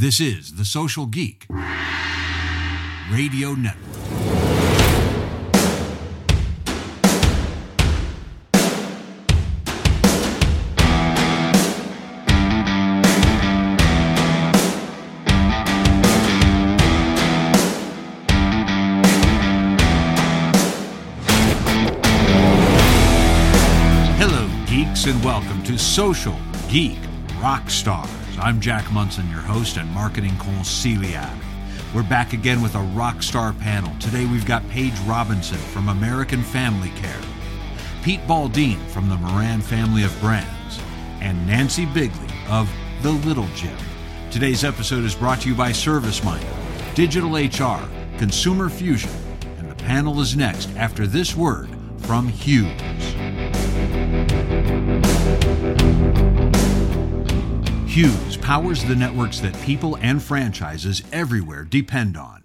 This is The Social Geek Radio Network. Hello, geeks, and welcome to Social Geek Rock Stars. I'm Jack Monson, your host and marketing consigliere. We're back again with a rock star panel. Today we've got Paige Robinson from American Family Care, Pete Baldine from the Moran family of brands, and Nancy Bigley of The Little Gym. Today's episode is brought to you by ServiceMinder, Digital HR, Consumer Fusion, and the panel is next after this word from Hughes. Hughes powers the networks that people and franchises everywhere depend on.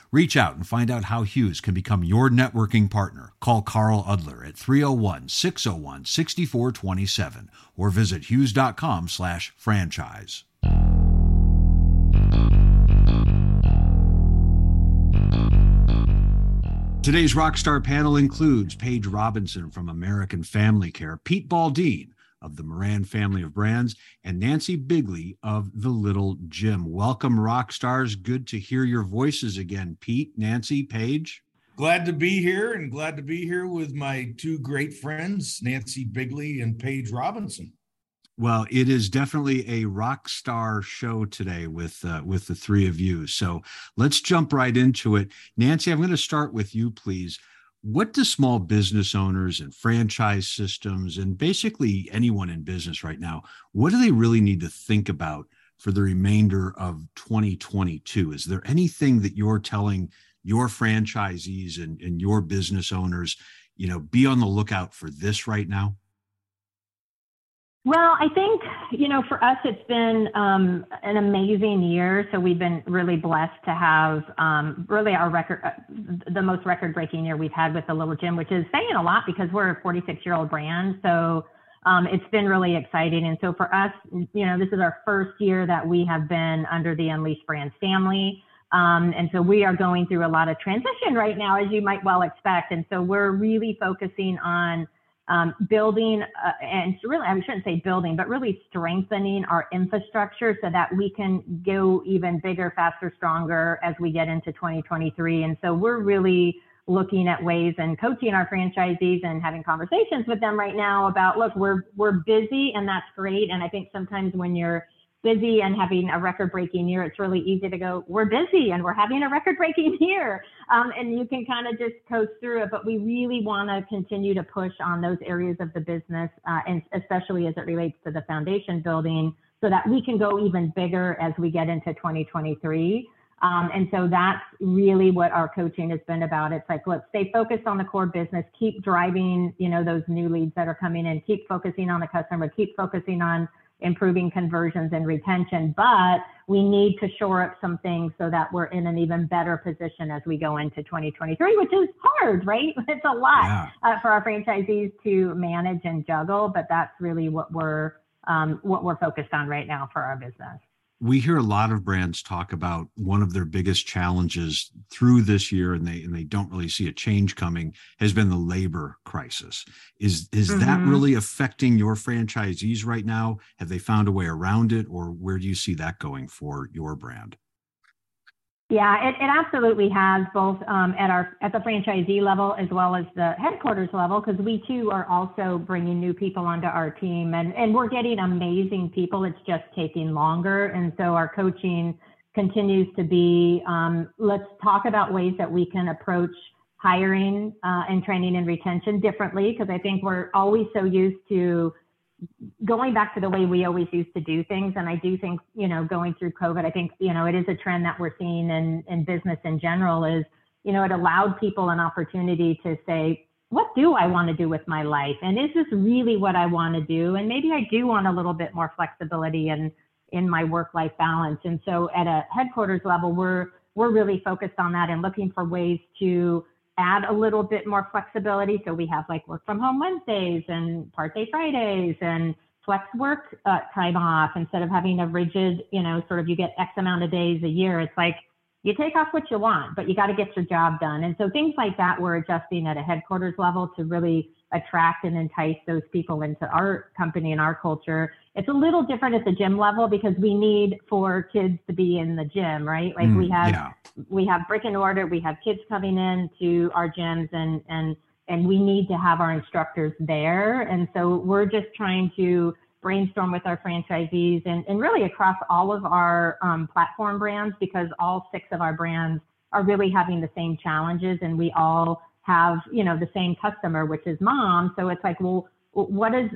Reach out and find out how Hughes can become your networking partner. Call Carl Udler at 301-601-6427 or visit hughes.com slash franchise. Today's Rockstar panel includes Paige Robinson from American Family Care, Pete Baldine of the Moran family of brands, and Nancy Bigley of The Little Gym. Welcome, rock stars. Good to hear your voices again, Pete, Nancy, Paige. Glad to be here and glad to be here with my two great friends, Nancy Bigley and Paige Robinson. Well, it is definitely a rock star show today with uh, with the three of you. So let's jump right into it. Nancy, I'm going to start with you, please what do small business owners and franchise systems and basically anyone in business right now what do they really need to think about for the remainder of 2022 is there anything that you're telling your franchisees and, and your business owners you know be on the lookout for this right now well, I think, you know, for us, it's been um, an amazing year. So we've been really blessed to have um, really our record, uh, the most record breaking year we've had with the Little Gym, which is saying a lot because we're a 46 year old brand. So um, it's been really exciting. And so for us, you know, this is our first year that we have been under the Unleashed Brands family. Um, and so we are going through a lot of transition right now, as you might well expect. And so we're really focusing on um, building uh, and really, I shouldn't say building, but really strengthening our infrastructure so that we can go even bigger, faster, stronger as we get into 2023. And so we're really looking at ways and coaching our franchisees and having conversations with them right now about look, we're we're busy and that's great. And I think sometimes when you're busy and having a record breaking year, it's really easy to go, we're busy and we're having a record breaking year. Um, and you can kind of just coast through it. But we really want to continue to push on those areas of the business, uh, and especially as it relates to the foundation building, so that we can go even bigger as we get into 2023. Um, and so that's really what our coaching has been about. It's like, let's stay focused on the core business, keep driving, you know, those new leads that are coming in, keep focusing on the customer, keep focusing on improving conversions and retention, but we need to shore up some things so that we're in an even better position as we go into 2023, which is hard, right? It's a lot yeah. uh, for our franchisees to manage and juggle, but that's really what we're um, what we're focused on right now for our business we hear a lot of brands talk about one of their biggest challenges through this year and they and they don't really see a change coming has been the labor crisis. Is is mm-hmm. that really affecting your franchisees right now? Have they found a way around it or where do you see that going for your brand yeah, it, it absolutely has both um, at our at the franchisee level as well as the headquarters level because we too are also bringing new people onto our team and and we're getting amazing people. It's just taking longer, and so our coaching continues to be um, let's talk about ways that we can approach hiring uh, and training and retention differently because I think we're always so used to going back to the way we always used to do things. And I do think, you know, going through COVID, I think, you know, it is a trend that we're seeing in, in business in general is, you know, it allowed people an opportunity to say, what do I want to do with my life? And is this really what I want to do? And maybe I do want a little bit more flexibility and in my work-life balance. And so at a headquarters level, we're we're really focused on that and looking for ways to add a little bit more flexibility. So we have like work from home Wednesdays and part day Fridays and flex work uh, time off instead of having a rigid, you know, sort of you get X amount of days a year. It's like you take off what you want, but you got to get your job done. And so things like that we're adjusting at a headquarters level to really attract and entice those people into our company and our culture. It's a little different at the gym level because we need for kids to be in the gym, right? Like mm, we have yeah. We have brick and mortar, we have kids coming in to our gyms and and and we need to have our instructors there. And so we're just trying to brainstorm with our franchisees and, and really across all of our um, platform brands because all six of our brands are really having the same challenges and we all have you know the same customer which is mom so it's like well what is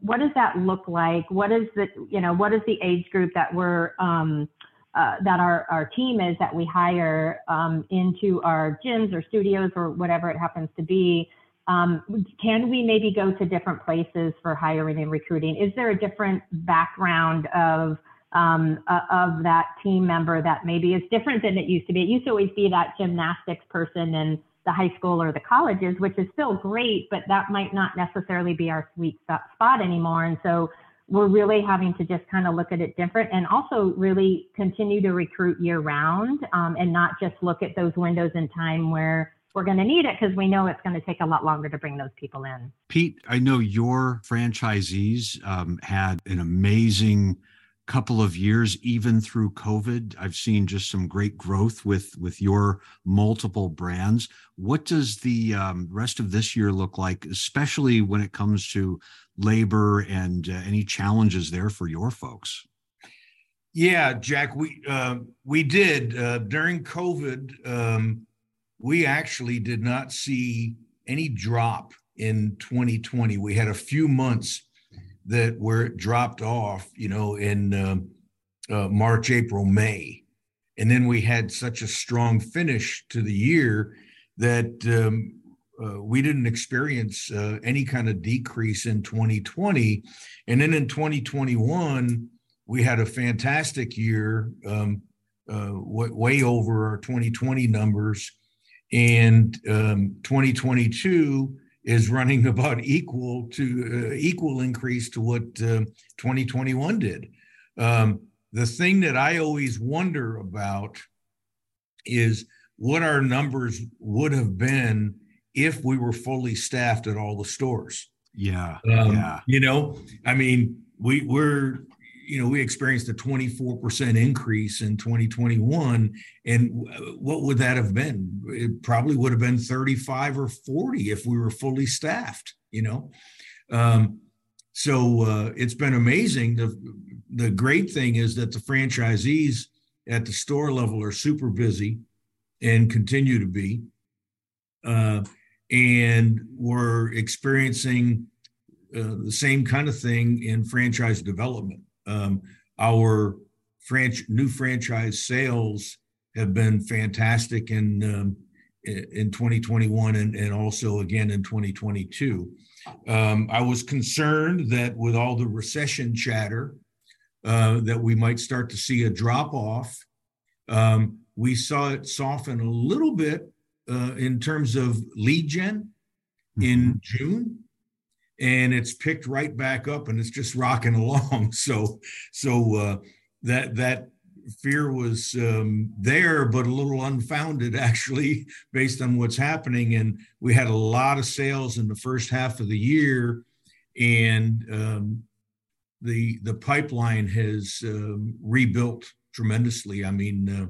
what does that look like what is the you know what is the age group that we're um, uh, that our, our team is that we hire um, into our gyms or studios or whatever it happens to be um, can we maybe go to different places for hiring and recruiting? Is there a different background of um, uh, of that team member that maybe is different than it used to be? It used to always be that gymnastics person in the high school or the colleges, which is still great, but that might not necessarily be our sweet spot anymore. And so we're really having to just kind of look at it different and also really continue to recruit year round um, and not just look at those windows in time where we're going to need it because we know it's going to take a lot longer to bring those people in. Pete, I know your franchisees um, had an amazing couple of years even through covid i've seen just some great growth with with your multiple brands what does the um, rest of this year look like especially when it comes to labor and uh, any challenges there for your folks? Yeah jack we uh, we did. Uh, during covid um, we actually did not see any drop in 2020 we had a few months that where it dropped off, you know, in uh, uh, March, April, May. And then we had such a strong finish to the year that um, uh, we didn't experience uh, any kind of decrease in 2020. And then in 2021, we had a fantastic year, um, uh, w- way over our 2020 numbers. And um, 2022, is running about equal to uh, equal increase to what uh, 2021 did. Um, the thing that I always wonder about is what our numbers would have been if we were fully staffed at all the stores. Yeah, um, yeah. You know, I mean, we we're you know, we experienced a 24% increase in 2021. And what would that have been? It probably would have been 35 or 40 if we were fully staffed, you know? Um, so uh, it's been amazing. The, the great thing is that the franchisees at the store level are super busy and continue to be. Uh, and we're experiencing uh, the same kind of thing in franchise development. Um, our franch- new franchise sales have been fantastic in um, in 2021 and, and also again in 2022. Um, I was concerned that with all the recession chatter, uh, that we might start to see a drop off. Um, we saw it soften a little bit uh, in terms of lead gen in mm-hmm. June and it's picked right back up and it's just rocking along. So, so uh, that that fear was um, there, but a little unfounded actually, based on what's happening. And we had a lot of sales in the first half of the year, and um, the the pipeline has um, rebuilt tremendously. I mean. Uh,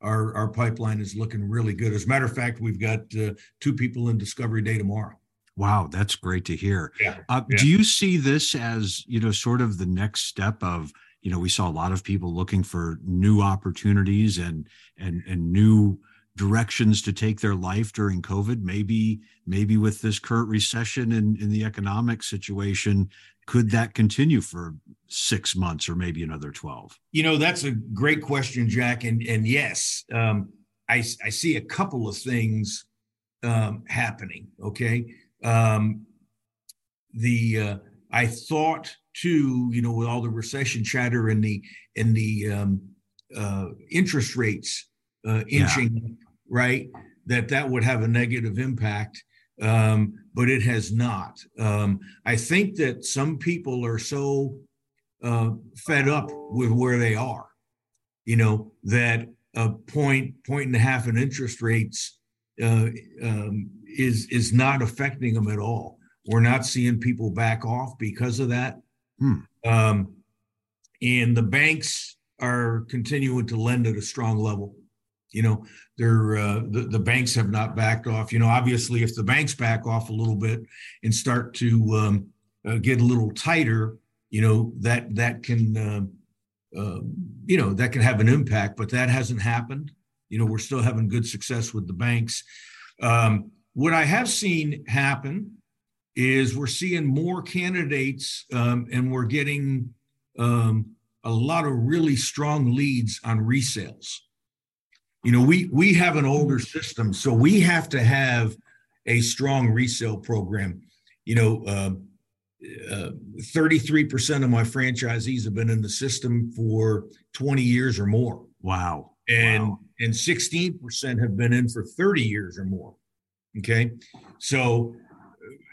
our, our pipeline is looking really good. As a matter of fact, we've got uh, two people in Discovery Day tomorrow. Wow, that's great to hear. Yeah, uh, yeah. Do you see this as you know sort of the next step of you know we saw a lot of people looking for new opportunities and and and new directions to take their life during COVID? Maybe, maybe with this current recession and in, in the economic situation, could that continue for six months or maybe another 12? You know, that's a great question, Jack. And and yes, um, I, I see a couple of things um, happening. Okay. Um, the uh, I thought too, you know, with all the recession chatter and the and the um, uh, interest rates uh, inching yeah. right, that that would have a negative impact, um, but it has not. Um, I think that some people are so uh, fed up with where they are, you know, that a point point and a half in interest rates uh, um, is is not affecting them at all. We're not seeing people back off because of that. Hmm. Um, and the banks are continuing to lend at a strong level. You know, they're uh, the, the banks have not backed off. You know, obviously, if the banks back off a little bit and start to um, uh, get a little tighter, you know that that can uh, uh, you know that can have an impact. But that hasn't happened. You know, we're still having good success with the banks. Um, what I have seen happen is we're seeing more candidates um, and we're getting um, a lot of really strong leads on resales. You know, we we have an older system, so we have to have a strong resale program. You know, uh, uh, 33% of my franchisees have been in the system for 20 years or more. Wow. And wow. and 16% have been in for 30 years or more. Okay. So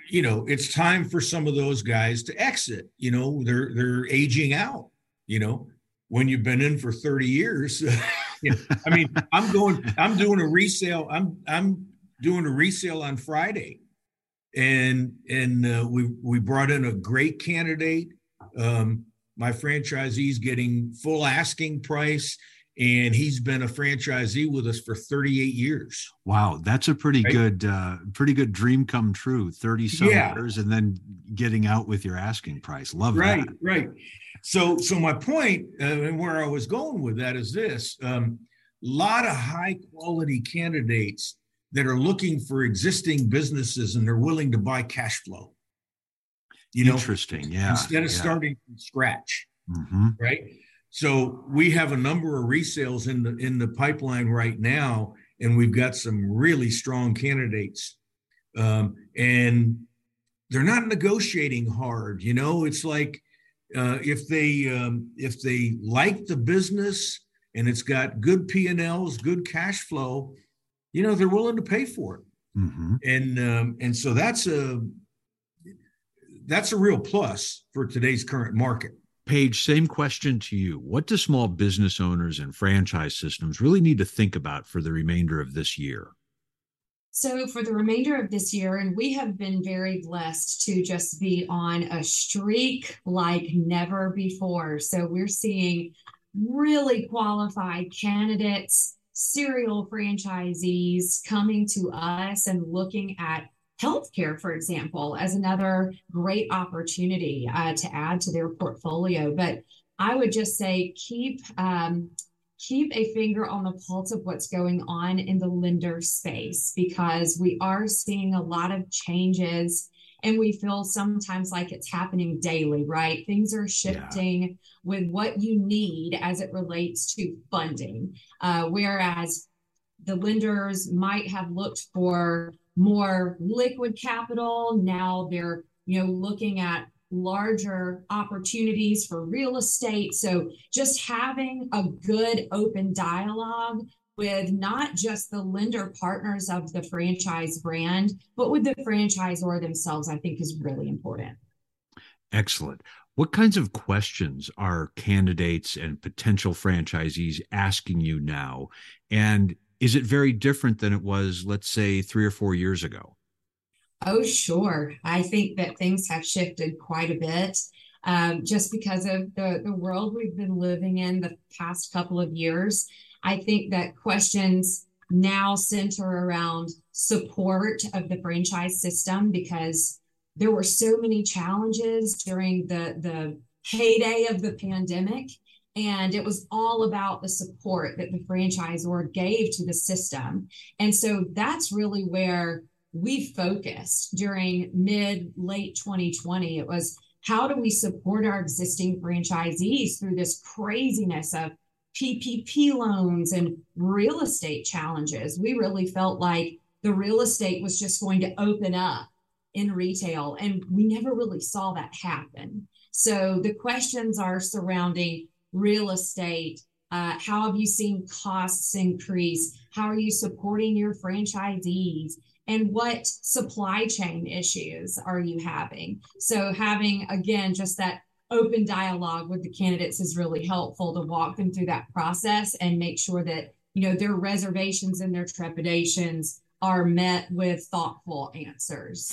you know, it's time for some of those guys to exit. You know, they're they're aging out. You know, when you've been in for 30 years. know, I mean, I'm going, I'm doing a resale. I'm I'm doing a resale on Friday, and and uh, we we brought in a great candidate. Um, my franchisee's getting full asking price and he's been a franchisee with us for 38 years. Wow, that's a pretty right? good, uh, pretty good dream come true. 30 some yeah. years, and then getting out with your asking price. Love right, that. Right, right. So, so my point uh, and where I was going with that is this: a um, lot of high quality candidates that are looking for existing businesses and they're willing to buy cash flow. You know, interesting, yeah. Instead of yeah. starting from scratch, mm-hmm. right? So we have a number of resales in the in the pipeline right now, and we've got some really strong candidates. Um, and they're not negotiating hard. You know, it's like uh, if they um, if they like the business and it's got good P and Ls, good cash flow, you know, they're willing to pay for it. Mm-hmm. And um, and so that's a that's a real plus for today's current market. Paige, same question to you. What do small business owners and franchise systems really need to think about for the remainder of this year? So, for the remainder of this year, and we have been very blessed to just be on a streak like never before. So, we're seeing really qualified candidates, serial franchisees coming to us and looking at healthcare, for example, as another great opportunity uh, to add to their portfolio. But I would just say keep um, keep a finger on the pulse of what's going on in the lender space because we are seeing a lot of changes and we feel sometimes like it's happening daily right things are shifting yeah. with what you need as it relates to funding uh, whereas the lenders might have looked for more liquid capital. Now they're, you know, looking at larger opportunities for real estate. So just having a good open dialogue with not just the lender partners of the franchise brand, but with the franchisor themselves, I think is really important. Excellent. What kinds of questions are candidates and potential franchisees asking you now? And is it very different than it was, let's say, three or four years ago? Oh, sure. I think that things have shifted quite a bit um, just because of the, the world we've been living in the past couple of years. I think that questions now center around support of the franchise system because there were so many challenges during the, the heyday of the pandemic and it was all about the support that the franchisor gave to the system. And so that's really where we focused during mid late 2020. It was how do we support our existing franchisees through this craziness of PPP loans and real estate challenges? We really felt like the real estate was just going to open up in retail, and we never really saw that happen. So the questions are surrounding real estate. Uh, how have you seen costs increase? How are you supporting your franchisees? and what supply chain issues are you having so having again just that open dialogue with the candidates is really helpful to walk them through that process and make sure that you know their reservations and their trepidations are met with thoughtful answers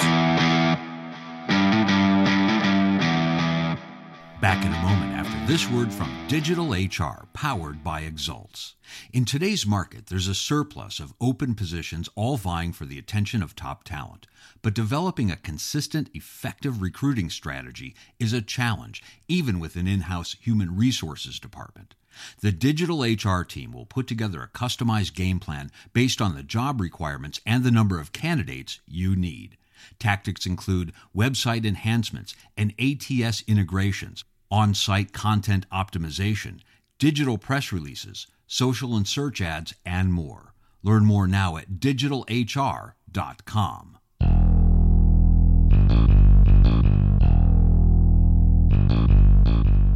Back in a moment after this word from Digital HR, powered by Exults. In today's market, there's a surplus of open positions all vying for the attention of top talent. But developing a consistent, effective recruiting strategy is a challenge, even with an in house human resources department. The digital HR team will put together a customized game plan based on the job requirements and the number of candidates you need. Tactics include website enhancements and ATS integrations on site content optimization, digital press releases, social and search ads, and more. Learn more now at digitalhr.com.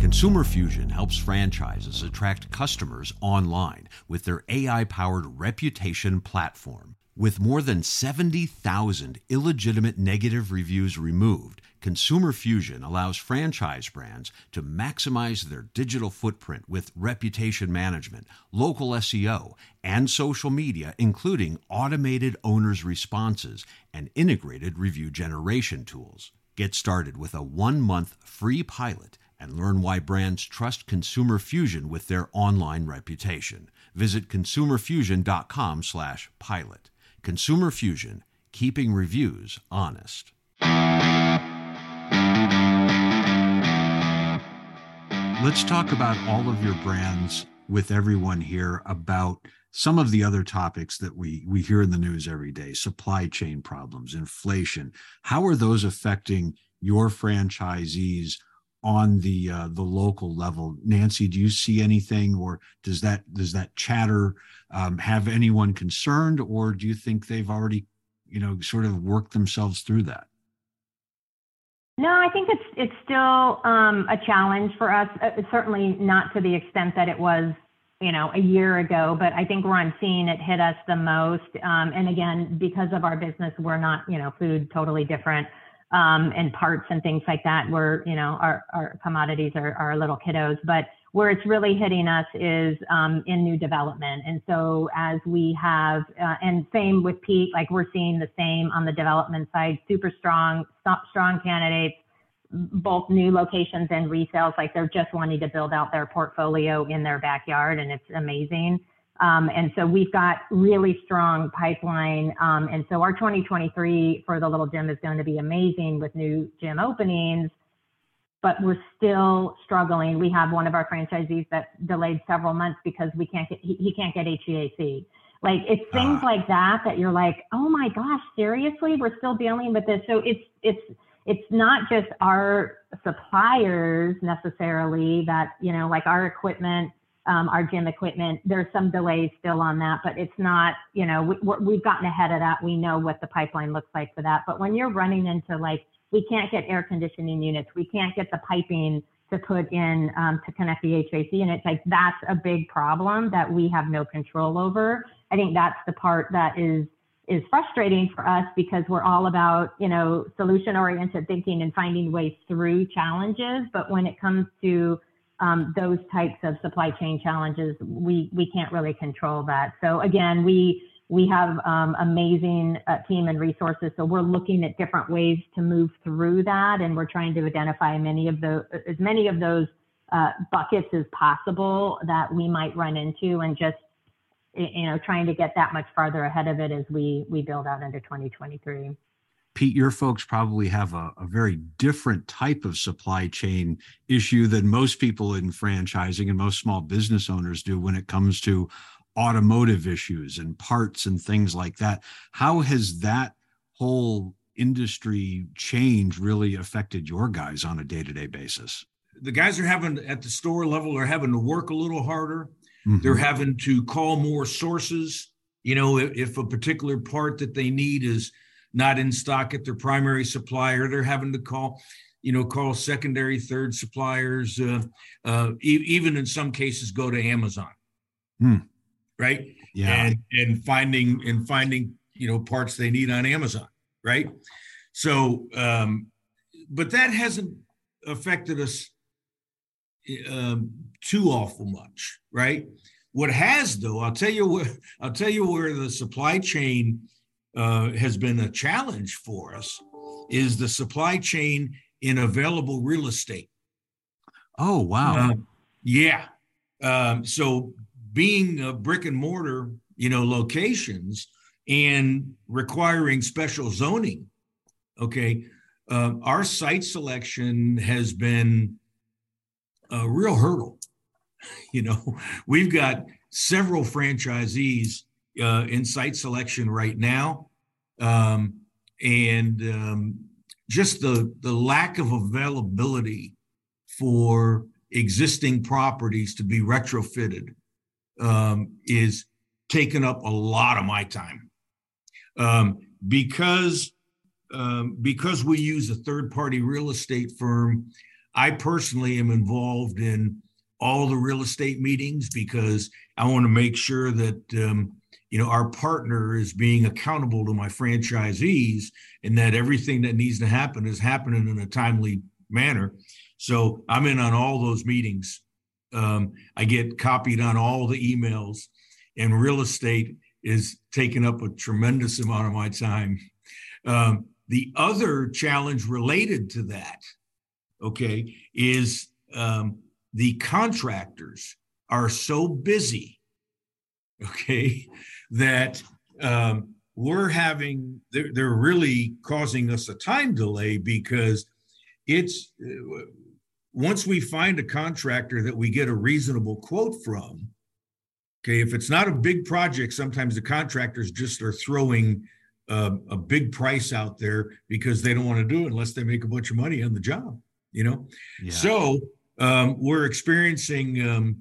Consumer Fusion helps franchises attract customers online with their AI powered reputation platform. With more than 70,000 illegitimate negative reviews removed, Consumer Fusion allows franchise brands to maximize their digital footprint with reputation management, local SEO, and social media, including automated owners' responses and integrated review generation tools. Get started with a one month free pilot and learn why brands trust Consumer Fusion with their online reputation. Visit consumerfusion.com slash pilot. Consumer Fusion, keeping reviews honest. Let's talk about all of your brands with everyone here about some of the other topics that we we hear in the news every day supply chain problems inflation how are those affecting your franchisees on the uh, the local level. Nancy, do you see anything, or does that does that chatter um, have anyone concerned, or do you think they've already, you know, sort of worked themselves through that? No, I think it's it's still um, a challenge for us. Uh, certainly not to the extent that it was, you know, a year ago. But I think where I'm seeing it hit us the most, um, and again, because of our business, we're not, you know, food totally different um, and parts and things like that where you know our, our commodities are, are little kiddos but where it's really hitting us is um, in new development and so as we have uh, and same with pete like we're seeing the same on the development side super strong strong candidates both new locations and resales like they're just wanting to build out their portfolio in their backyard and it's amazing um, and so we've got really strong pipeline. Um, and so our 2023 for the little gym is going to be amazing with new gym openings, but we're still struggling. We have one of our franchisees that delayed several months because we can't get, he, he can't get HVAC. Like it's things uh, like that that you're like, oh my gosh, seriously, we're still dealing with this. So it's it's it's not just our suppliers necessarily that you know, like our equipment um, our gym equipment. There's some delays still on that, but it's not, you know, we, have gotten ahead of that. We know what the pipeline looks like for that. But when you're running into like, we can't get air conditioning units, we can't get the piping to put in um, to connect the HVAC, and it's like that's a big problem that we have no control over. I think that's the part that is is frustrating for us because we're all about you know solution oriented thinking and finding ways through challenges. But when it comes to um, those types of supply chain challenges, we we can't really control that. So again, we we have um, amazing uh, team and resources. So we're looking at different ways to move through that, and we're trying to identify many of the as many of those uh, buckets as possible that we might run into, and just you know trying to get that much farther ahead of it as we we build out into 2023. Pete, your folks probably have a, a, very different type of supply chain issue than most people in franchising and most small business owners do when it comes to automotive issues and parts and things like that. How has that whole industry change really affected your guys on a day to day basis? The guys are having at the store level are having to work a little harder. Mm-hmm. They're having to call more sources. You know, if, if a particular part that they need is not in stock at their primary supplier. They're having to call, you know, call secondary, third suppliers. Uh, uh, e- even in some cases, go to Amazon. Hmm. Right. Yeah. And and finding and finding you know parts they need on Amazon. Right. So, um, but that hasn't affected us um, too awful much, right? What has though, I'll tell you where I'll tell you where the supply chain uh, has been a challenge for us is the supply chain in available real estate. Oh, wow. Uh, yeah. Um, so being brick and mortar, you know, locations and requiring special zoning, okay, uh, our site selection has been a real hurdle. You know, we've got several franchisees uh, in site selection right now um, and um, just the the lack of availability for existing properties to be retrofitted um, is taking up a lot of my time um, because um, because we use a third party real estate firm. I personally am involved in all the real estate meetings because I want to make sure that um, you know our partner is being accountable to my franchisees and that everything that needs to happen is happening in a timely manner so i'm in on all those meetings um, i get copied on all the emails and real estate is taking up a tremendous amount of my time. Um, the other challenge related to that okay is um, the contractors are so busy okay that um, we're having they're, they're, really causing us a time delay because it's uh, once we find a contractor that we get a reasonable quote from okay if it's not a big project sometimes the contractors just are throwing uh, a big price out there because they don't want to do it unless they make a bunch of money on the job you know yeah. so um, we're experiencing um,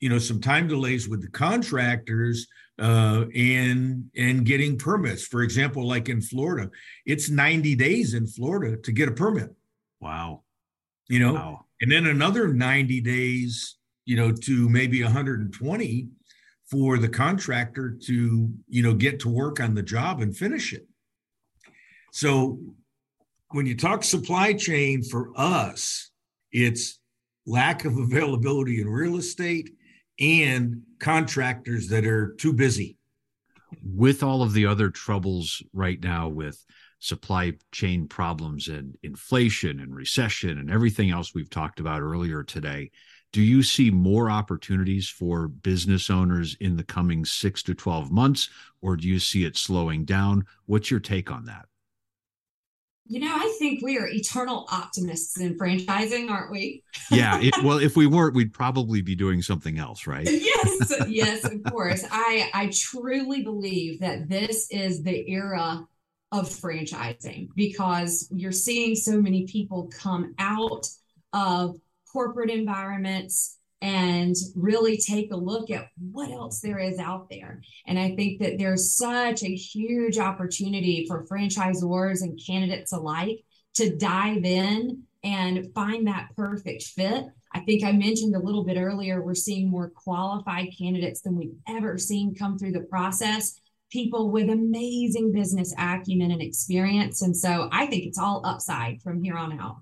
you know some time delays with the contractors uh, and and getting permits. For example, like in Florida, it's 90 days in Florida to get a permit. Wow. You know, wow. and then another 90 days, you know, to maybe 120 for the contractor to, you know, get to work on the job and finish it. So when you talk supply chain for us, it's lack of availability in real estate and contractors that are too busy. With all of the other troubles right now with supply chain problems and inflation and recession and everything else we've talked about earlier today, do you see more opportunities for business owners in the coming six to 12 months, or do you see it slowing down? What's your take on that? You know, I think we are eternal optimists in franchising, aren't we? yeah. It, well, if we weren't, we'd probably be doing something else, right? yes. Yes, of course. I I truly believe that this is the era of franchising because you're seeing so many people come out of corporate environments and really take a look at what else there is out there. And I think that there's such a huge opportunity for franchisors and candidates alike to dive in and find that perfect fit. I think I mentioned a little bit earlier, we're seeing more qualified candidates than we've ever seen come through the process. People with amazing business acumen and experience. And so I think it's all upside from here on out.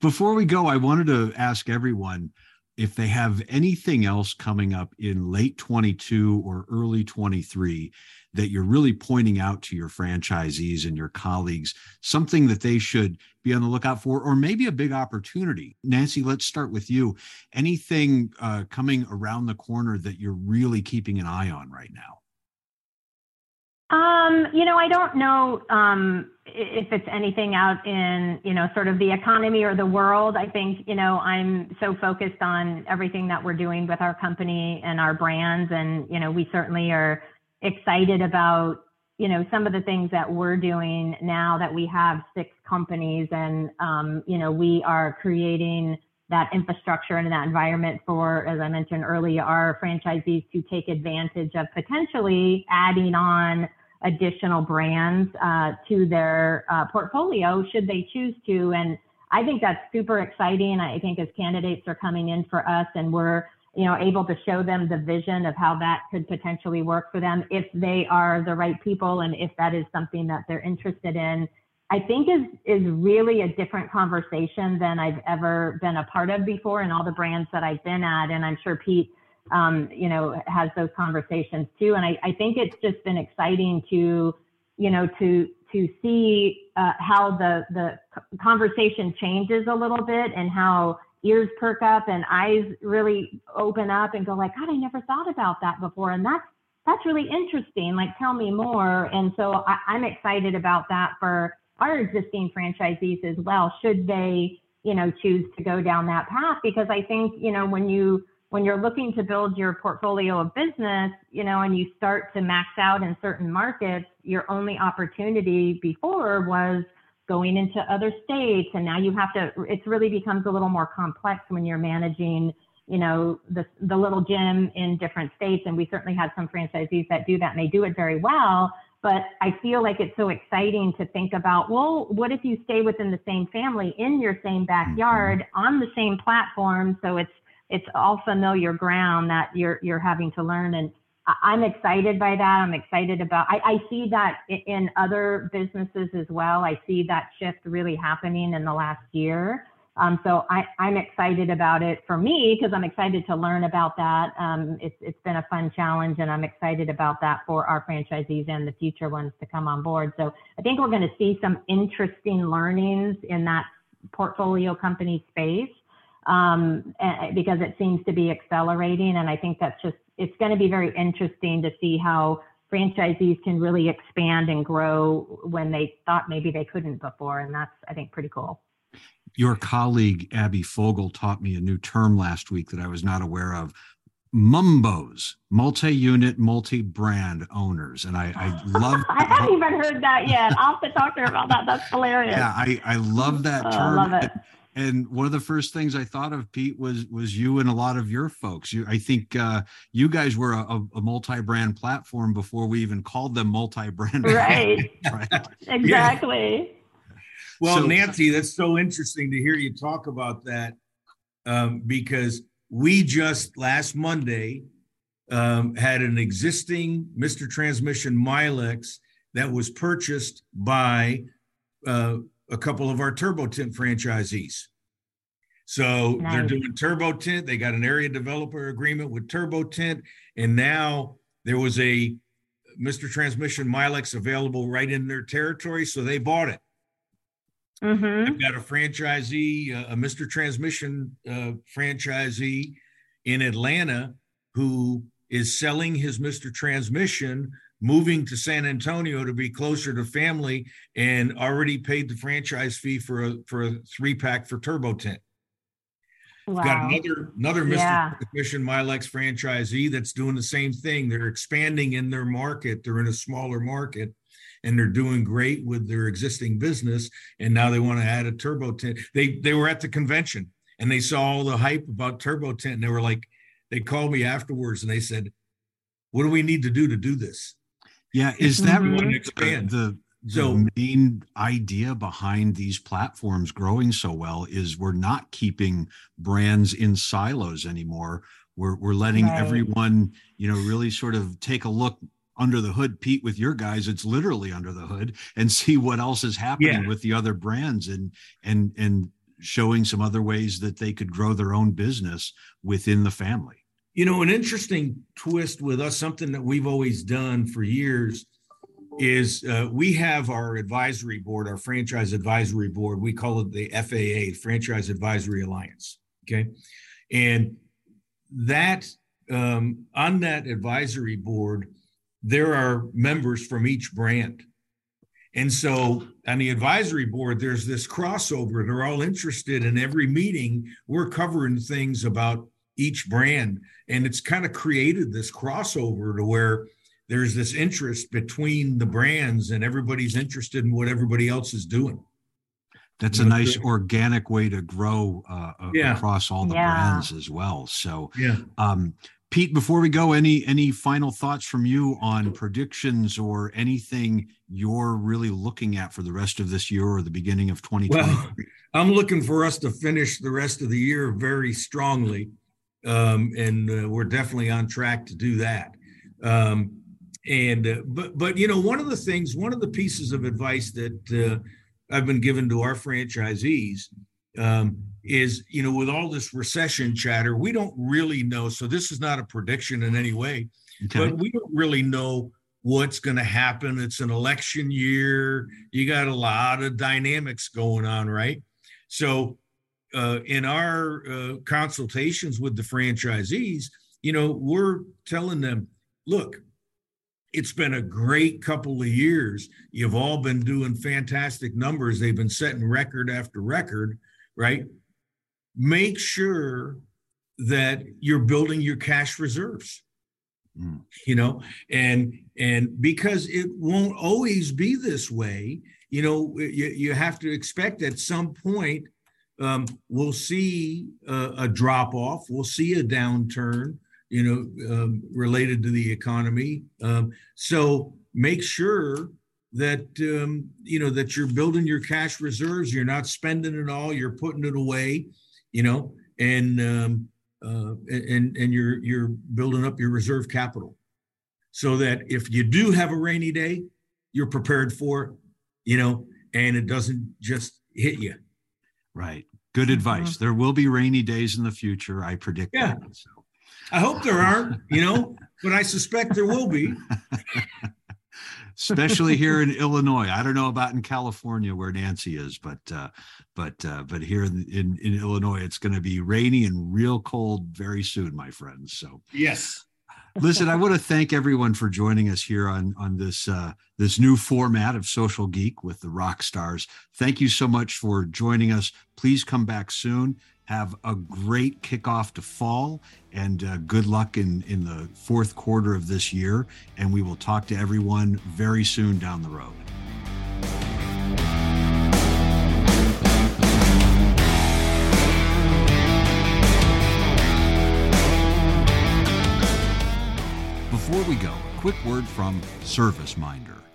Before we go, I wanted to ask everyone if they have anything else coming up in late 22 or early 23 that you're really pointing out to your franchisees and your colleagues, something that they should be on the lookout for, or maybe a big opportunity. Nancy, let's start with you. Anything uh, coming around the corner that you're really keeping an eye on right now? Um, you know, I don't know um, if it's anything out in, you know, sort of the economy or the world. I think, you know, I'm so focused on everything that we're doing with our company and our brands. And, you know, we certainly are excited about, you know, some of the things that we're doing now that we have six companies and, um, you know, we are creating that infrastructure and that environment for, as I mentioned earlier, our franchisees to take advantage of potentially adding on additional brands uh, to their uh, portfolio should they choose to. And I think that's super exciting. I think as candidates are coming in for us and we're you know able to show them the vision of how that could potentially work for them if they are the right people and if that is something that they're interested in i think is is really a different conversation than i've ever been a part of before in all the brands that i've been at and i'm sure pete um, you know, has those conversations too. And I, I think it's just been exciting to, you know, to to see uh, how the the conversation changes a little bit and how ears perk up and eyes really open up and go like, God, I never thought about that before, and that's that's really interesting. Like, tell me more. And so I, I'm excited about that for our existing franchisees as well, should they, you know, choose to go down that path. Because I think, you know, when you when you're looking to build your portfolio of business, you know, and you start to max out in certain markets, your only opportunity before was going into other states. And now you have to, it really becomes a little more complex when you're managing, you know, the, the little gym in different states. And we certainly have some franchisees that do that and they do it very well. But I feel like it's so exciting to think about, well, what if you stay within the same family in your same backyard mm-hmm. on the same platform? So it's, it's also all familiar ground that you're you're having to learn and I'm excited by that. I'm excited about. I, I, see that in other businesses as well. I see that shift really happening in the last year. Um, so I, am excited about it for me because I'm excited to learn about that. Um, it's, it's been a fun challenge, and I'm excited about that for our franchisees and the future ones to come on board. So I think we're going to see some interesting learnings in that portfolio company space um, because it seems to be accelerating. And I think that's just, it's going to be very interesting to see how franchisees can really expand and grow when they thought maybe they couldn't before. And that's, I think, pretty cool. Your colleague, Abby Fogel, taught me a new term last week that I was not aware of mumbos multi-unit multi-brand owners and i i love i haven't even heard that yet i'll have to talk to her about that that's hilarious yeah i i love that oh, term love it and one of the first things I thought of, Pete, was was you and a lot of your folks. You, I think uh, you guys were a, a, multi-brand platform before we even called them multi-brand. Right. right. exactly. Yeah. Well, so, Nancy, that's so interesting to hear you talk about that um, because we just last Monday um, had an existing Mr. Transmission Milex that was purchased by uh, a couple of our Turbo Tint franchisees. So nice. they're doing Turbo Tint. They got an area developer agreement with Turbo Tint, and now there was a Mr. Transmission Milex available right in their territory, so they bought it. Mm-hmm. I've got a franchisee, uh, a Mr. Transmission uh, franchisee in Atlanta who is selling his Mr. Transmission moving to San Antonio to be closer to family and already paid the franchise fee for a for a three pack for Turbo Tint. Wow. Got another another Mr. Yeah. Mission Milex franchisee that's doing the same thing. They're expanding in their market. They're in a smaller market and they're doing great with their existing business. And now they want to add a Turbo Tint. They they were at the convention and they saw all the hype about Turbo Tint. and they were like, they called me afterwards and they said, What do we need to do to do this? Yeah, is that mm-hmm. expand. the the so, main idea behind these platforms growing so well is we're not keeping brands in silos anymore. We're we're letting right. everyone, you know, really sort of take a look under the hood, Pete, with your guys. It's literally under the hood and see what else is happening yeah. with the other brands and and and showing some other ways that they could grow their own business within the family. You know, an interesting twist with us, something that we've always done for years, is uh, we have our advisory board, our franchise advisory board. We call it the FAA, Franchise Advisory Alliance. Okay. And that, um, on that advisory board, there are members from each brand. And so on the advisory board, there's this crossover. They're all interested in every meeting. We're covering things about each brand. And it's kind of created this crossover to where there's this interest between the brands and everybody's interested in what everybody else is doing. That's a nice organic way to grow uh, yeah. across all the yeah. brands as well. So, yeah. Um, Pete, before we go, any any final thoughts from you on predictions or anything you're really looking at for the rest of this year or the beginning of 2020? Well, I'm looking for us to finish the rest of the year very strongly, um, and uh, we're definitely on track to do that. Um, and uh, but but you know, one of the things, one of the pieces of advice that uh, I've been given to our franchisees um, is you know with all this recession chatter we don't really know so this is not a prediction in any way okay. but we don't really know what's going to happen it's an election year you got a lot of dynamics going on right so uh, in our uh, consultations with the franchisees you know we're telling them look it's been a great couple of years. You've all been doing fantastic numbers. They've been setting record after record right? Make sure that you're building your cash reserves. Mm. you know and and because it won't always be this way you know you, you have to expect at some point um, we'll see a, a drop off we'll see a downturn you know um, related to the economy um, so make sure that um, you know that you're building your cash reserves you're not spending it all you're putting it away you know, and um, uh, and and you're you're building up your reserve capital, so that if you do have a rainy day, you're prepared for it, you know, and it doesn't just hit you. Right. Good mm-hmm. advice. There will be rainy days in the future. I predict yeah. that. So. I hope there aren't, you know, but I suspect there will be. especially here in Illinois. I don't know about in California where Nancy is, but uh, but uh, but here in, in, in Illinois, it's going to be rainy and real cold very soon, my friends. So yes. Listen, I want to thank everyone for joining us here on on this uh, this new format of Social Geek with the rock stars. Thank you so much for joining us. Please come back soon. Have a great kickoff to fall and uh, good luck in, in the fourth quarter of this year. And we will talk to everyone very soon down the road. Before we go, quick word from ServiceMinder.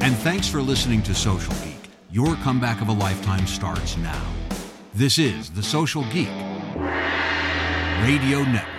And thanks for listening to Social Geek. Your comeback of a lifetime starts now. This is the Social Geek Radio Network.